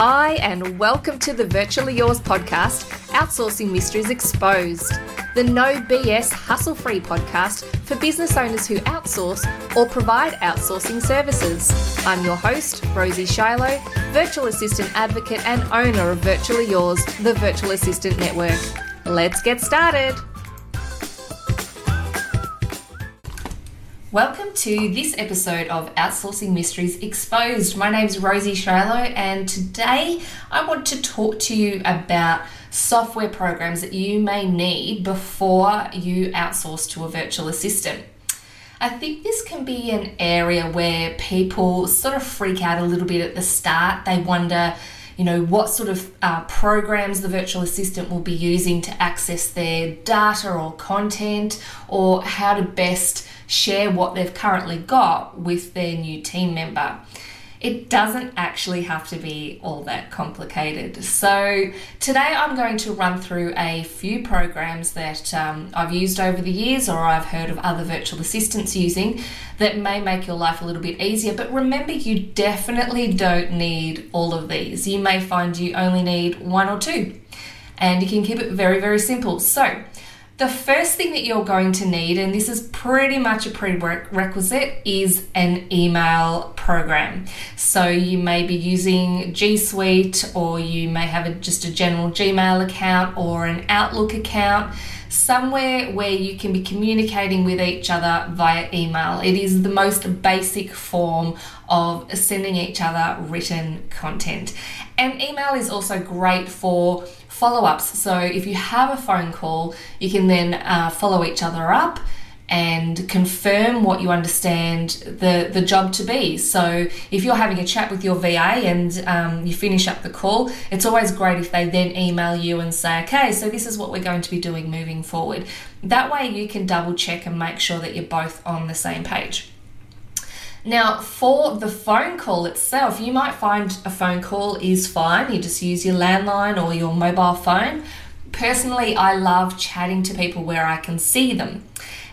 Hi, and welcome to the Virtually Yours podcast, Outsourcing Mysteries Exposed, the no BS hustle free podcast for business owners who outsource or provide outsourcing services. I'm your host, Rosie Shiloh, virtual assistant advocate and owner of Virtually Yours, the virtual assistant network. Let's get started. Welcome to this episode of Outsourcing Mysteries Exposed. My name is Rosie Shiloh, and today I want to talk to you about software programs that you may need before you outsource to a virtual assistant. I think this can be an area where people sort of freak out a little bit at the start. They wonder, you know, what sort of uh, programs the virtual assistant will be using to access their data or content, or how to best share what they've currently got with their new team member. It doesn't actually have to be all that complicated. So, today I'm going to run through a few programs that um, I've used over the years or I've heard of other virtual assistants using that may make your life a little bit easier. But remember, you definitely don't need all of these. You may find you only need one or two, and you can keep it very, very simple. So, the first thing that you're going to need, and this is pretty much a prerequisite, is an email program. So you may be using G Suite, or you may have a, just a general Gmail account or an Outlook account somewhere where you can be communicating with each other via email. It is the most basic form of sending each other written content. And email is also great for follow ups. So if you have a phone call, you can then uh, follow each other up and confirm what you understand the, the job to be. So if you're having a chat with your VA and um, you finish up the call, it's always great if they then email you and say, okay, so this is what we're going to be doing moving forward. That way you can double check and make sure that you're both on the same page. Now, for the phone call itself, you might find a phone call is fine. You just use your landline or your mobile phone. Personally, I love chatting to people where I can see them.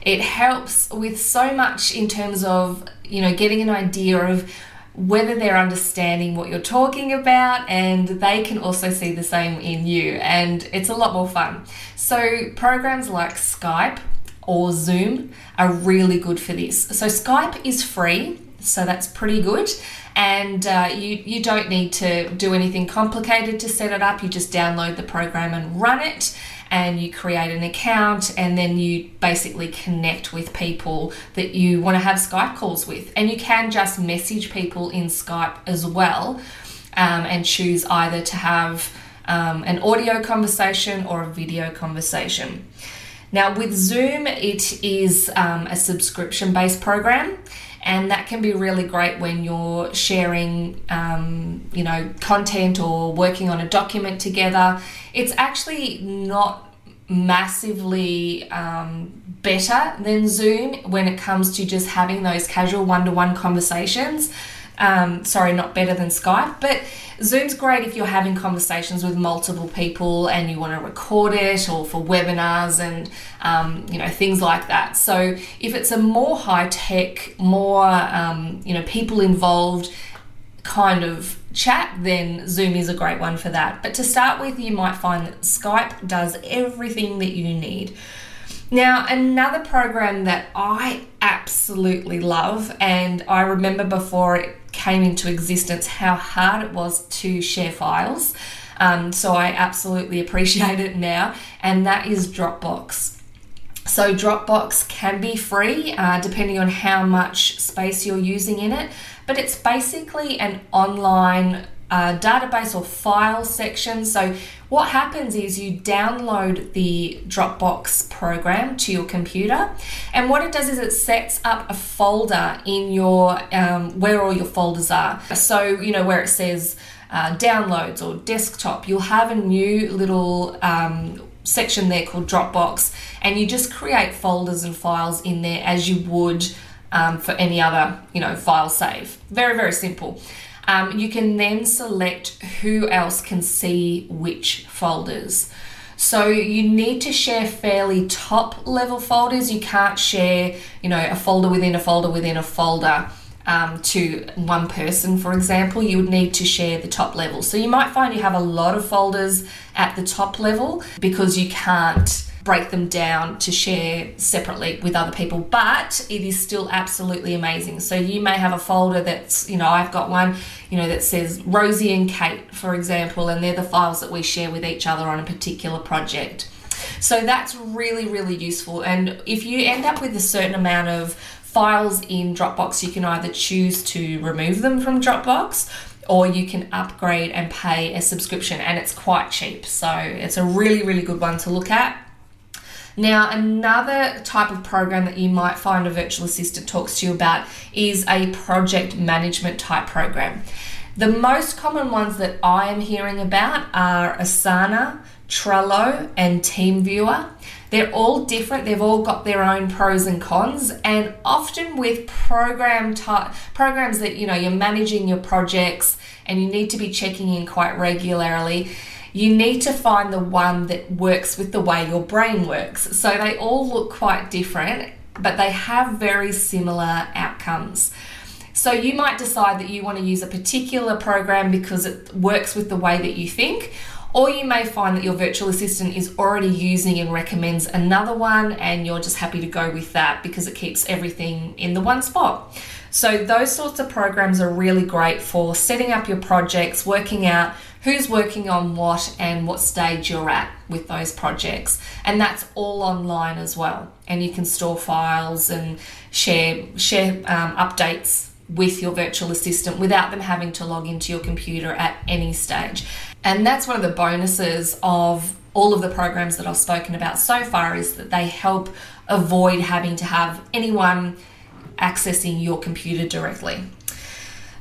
It helps with so much in terms of, you know, getting an idea of whether they're understanding what you're talking about and they can also see the same in you and it's a lot more fun. So programs like Skype or Zoom are really good for this. So Skype is free so that's pretty good. And uh, you, you don't need to do anything complicated to set it up. You just download the program and run it, and you create an account, and then you basically connect with people that you want to have Skype calls with. And you can just message people in Skype as well um, and choose either to have um, an audio conversation or a video conversation. Now, with Zoom, it is um, a subscription based program and that can be really great when you're sharing um, you know content or working on a document together. It's actually not massively um, better than zoom when it comes to just having those casual one-to-one conversations um, sorry, not better than Skype, but Zoom's great if you're having conversations with multiple people and you want to record it or for webinars and um, you know things like that. So if it's a more high tech, more um, you know people involved kind of chat, then Zoom is a great one for that. But to start with, you might find that Skype does everything that you need. Now, another program that I absolutely love, and I remember before it came into existence how hard it was to share files. Um, so I absolutely appreciate it now, and that is Dropbox. So, Dropbox can be free uh, depending on how much space you're using in it, but it's basically an online uh, database or file section. So, what happens is you download the Dropbox program to your computer, and what it does is it sets up a folder in your um, where all your folders are. So, you know, where it says uh, downloads or desktop, you'll have a new little um, section there called Dropbox, and you just create folders and files in there as you would um, for any other, you know, file save. Very, very simple. Um, you can then select who else can see which folders. So you need to share fairly top level folders. You can't share, you know, a folder within a folder within a folder. um, to one person, for example, you would need to share the top level. So you might find you have a lot of folders at the top level because you can't break them down to share separately with other people, but it is still absolutely amazing. So you may have a folder that's, you know, I've got one, you know, that says Rosie and Kate, for example, and they're the files that we share with each other on a particular project. So that's really, really useful. And if you end up with a certain amount of files in Dropbox, you can either choose to remove them from Dropbox or you can upgrade and pay a subscription, and it's quite cheap. So it's a really, really good one to look at. Now, another type of program that you might find a virtual assistant talks to you about is a project management type program. The most common ones that I am hearing about are Asana, Trello, and TeamViewer. They're all different, they've all got their own pros and cons, and often with program type programs that you know you're managing your projects and you need to be checking in quite regularly you need to find the one that works with the way your brain works. So they all look quite different, but they have very similar outcomes. So you might decide that you want to use a particular program because it works with the way that you think, or you may find that your virtual assistant is already using and recommends another one, and you're just happy to go with that because it keeps everything in the one spot. So, those sorts of programs are really great for setting up your projects, working out who's working on what and what stage you're at with those projects. And that's all online as well. And you can store files and share share um, updates with your virtual assistant without them having to log into your computer at any stage. And that's one of the bonuses of all of the programs that I've spoken about so far is that they help avoid having to have anyone accessing your computer directly.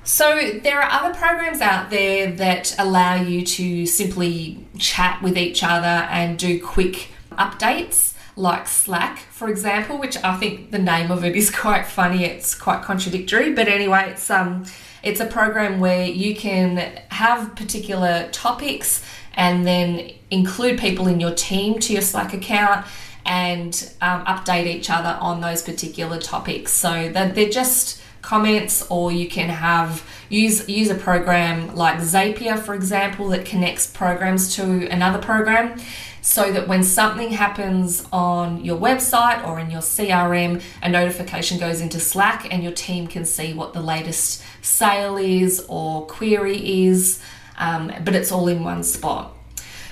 So, there are other programs out there that allow you to simply chat with each other and do quick updates, like Slack, for example, which I think the name of it is quite funny. It's quite contradictory, but anyway, it's um, it's a program where you can have particular topics and then include people in your team to your Slack account and um, update each other on those particular topics. So they're just comments or you can have use use a program like Zapier for example that connects programs to another program so that when something happens on your website or in your CRM a notification goes into Slack and your team can see what the latest sale is or query is um, but it's all in one spot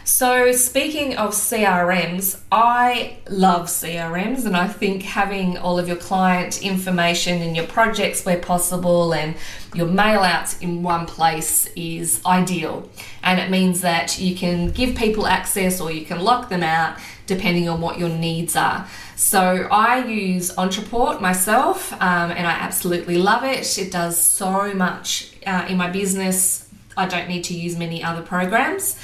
so, speaking of CRMs, I love CRMs, and I think having all of your client information and your projects where possible and your mail outs in one place is ideal. And it means that you can give people access or you can lock them out depending on what your needs are. So, I use Ontraport myself, um, and I absolutely love it. It does so much uh, in my business, I don't need to use many other programs.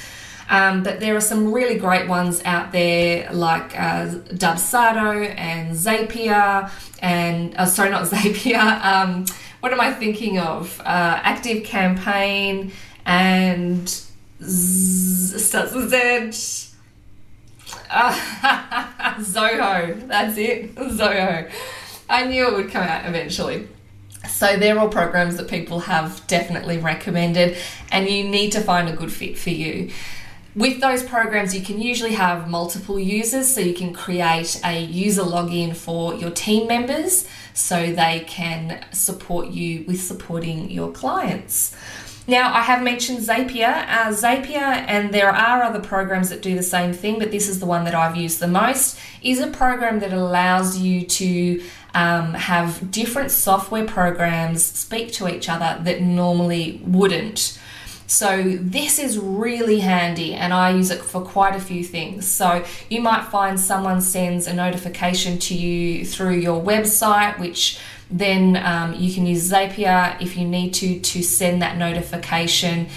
Um, but there are some really great ones out there like uh, Dubsado and Zapier and, uh, sorry, not Zapier. Um, what am I thinking of? Uh, Active Campaign and Z- starts with Z. Uh, Zoho. That's it. Zoho. I knew it would come out eventually. So they're all programs that people have definitely recommended, and you need to find a good fit for you. With those programs, you can usually have multiple users, so you can create a user login for your team members so they can support you with supporting your clients. Now, I have mentioned Zapier. Uh, Zapier, and there are other programs that do the same thing, but this is the one that I've used the most, is a program that allows you to um, have different software programs speak to each other that normally wouldn't. So this is really handy and I use it for quite a few things. So you might find someone sends a notification to you through your website, which then um, you can use Zapier if you need to to send that notification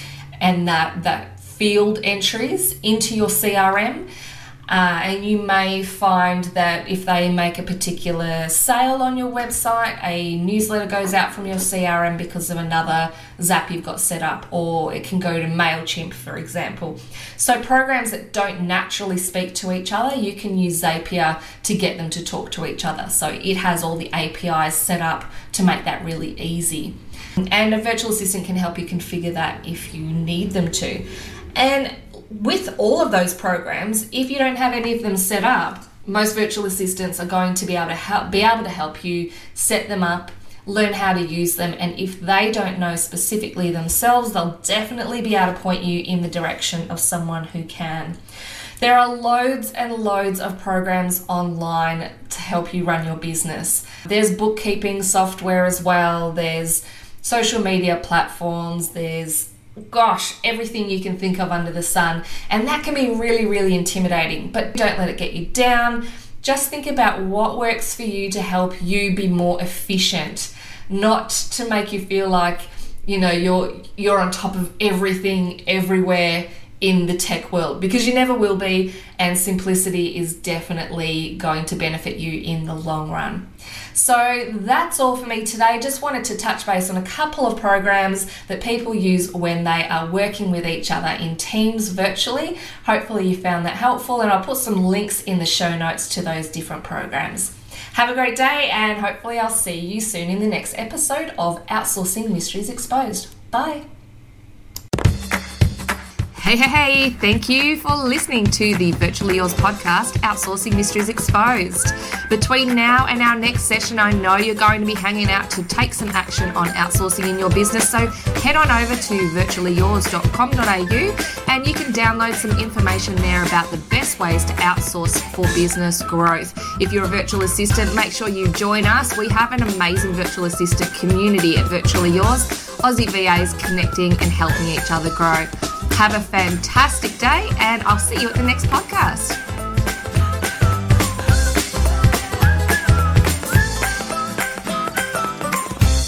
and that that field entries into your CRM. Uh, and you may find that if they make a particular sale on your website, a newsletter goes out from your CRM because of another Zap you've got set up, or it can go to MailChimp, for example. So, programs that don't naturally speak to each other, you can use Zapier to get them to talk to each other. So, it has all the APIs set up to make that really easy. And a virtual assistant can help you configure that if you need them to. And with all of those programs, if you don't have any of them set up, most virtual assistants are going to be able to help be able to help you set them up, learn how to use them, and if they don't know specifically themselves, they'll definitely be able to point you in the direction of someone who can. There are loads and loads of programs online to help you run your business. There's bookkeeping software as well, there's social media platforms, there's gosh, everything you can think of under the sun. And that can be really, really intimidating, but don't let it get you down. Just think about what works for you to help you be more efficient, not to make you feel like, you know, you're you're on top of everything everywhere in the tech world because you never will be, and simplicity is definitely going to benefit you in the long run. So that's all for me today. Just wanted to touch base on a couple of programs that people use when they are working with each other in teams virtually. Hopefully, you found that helpful, and I'll put some links in the show notes to those different programs. Have a great day, and hopefully, I'll see you soon in the next episode of Outsourcing Mysteries Exposed. Bye. Hey, hey, hey, thank you for listening to the Virtually Yours podcast, Outsourcing Mysteries Exposed. Between now and our next session, I know you're going to be hanging out to take some action on outsourcing in your business. So head on over to virtuallyyours.com.au and you can download some information there about the best ways to outsource for business growth. If you're a virtual assistant, make sure you join us. We have an amazing virtual assistant community at Virtually Yours, Aussie VAs connecting and helping each other grow. Have a fantastic day, and I'll see you at the next podcast.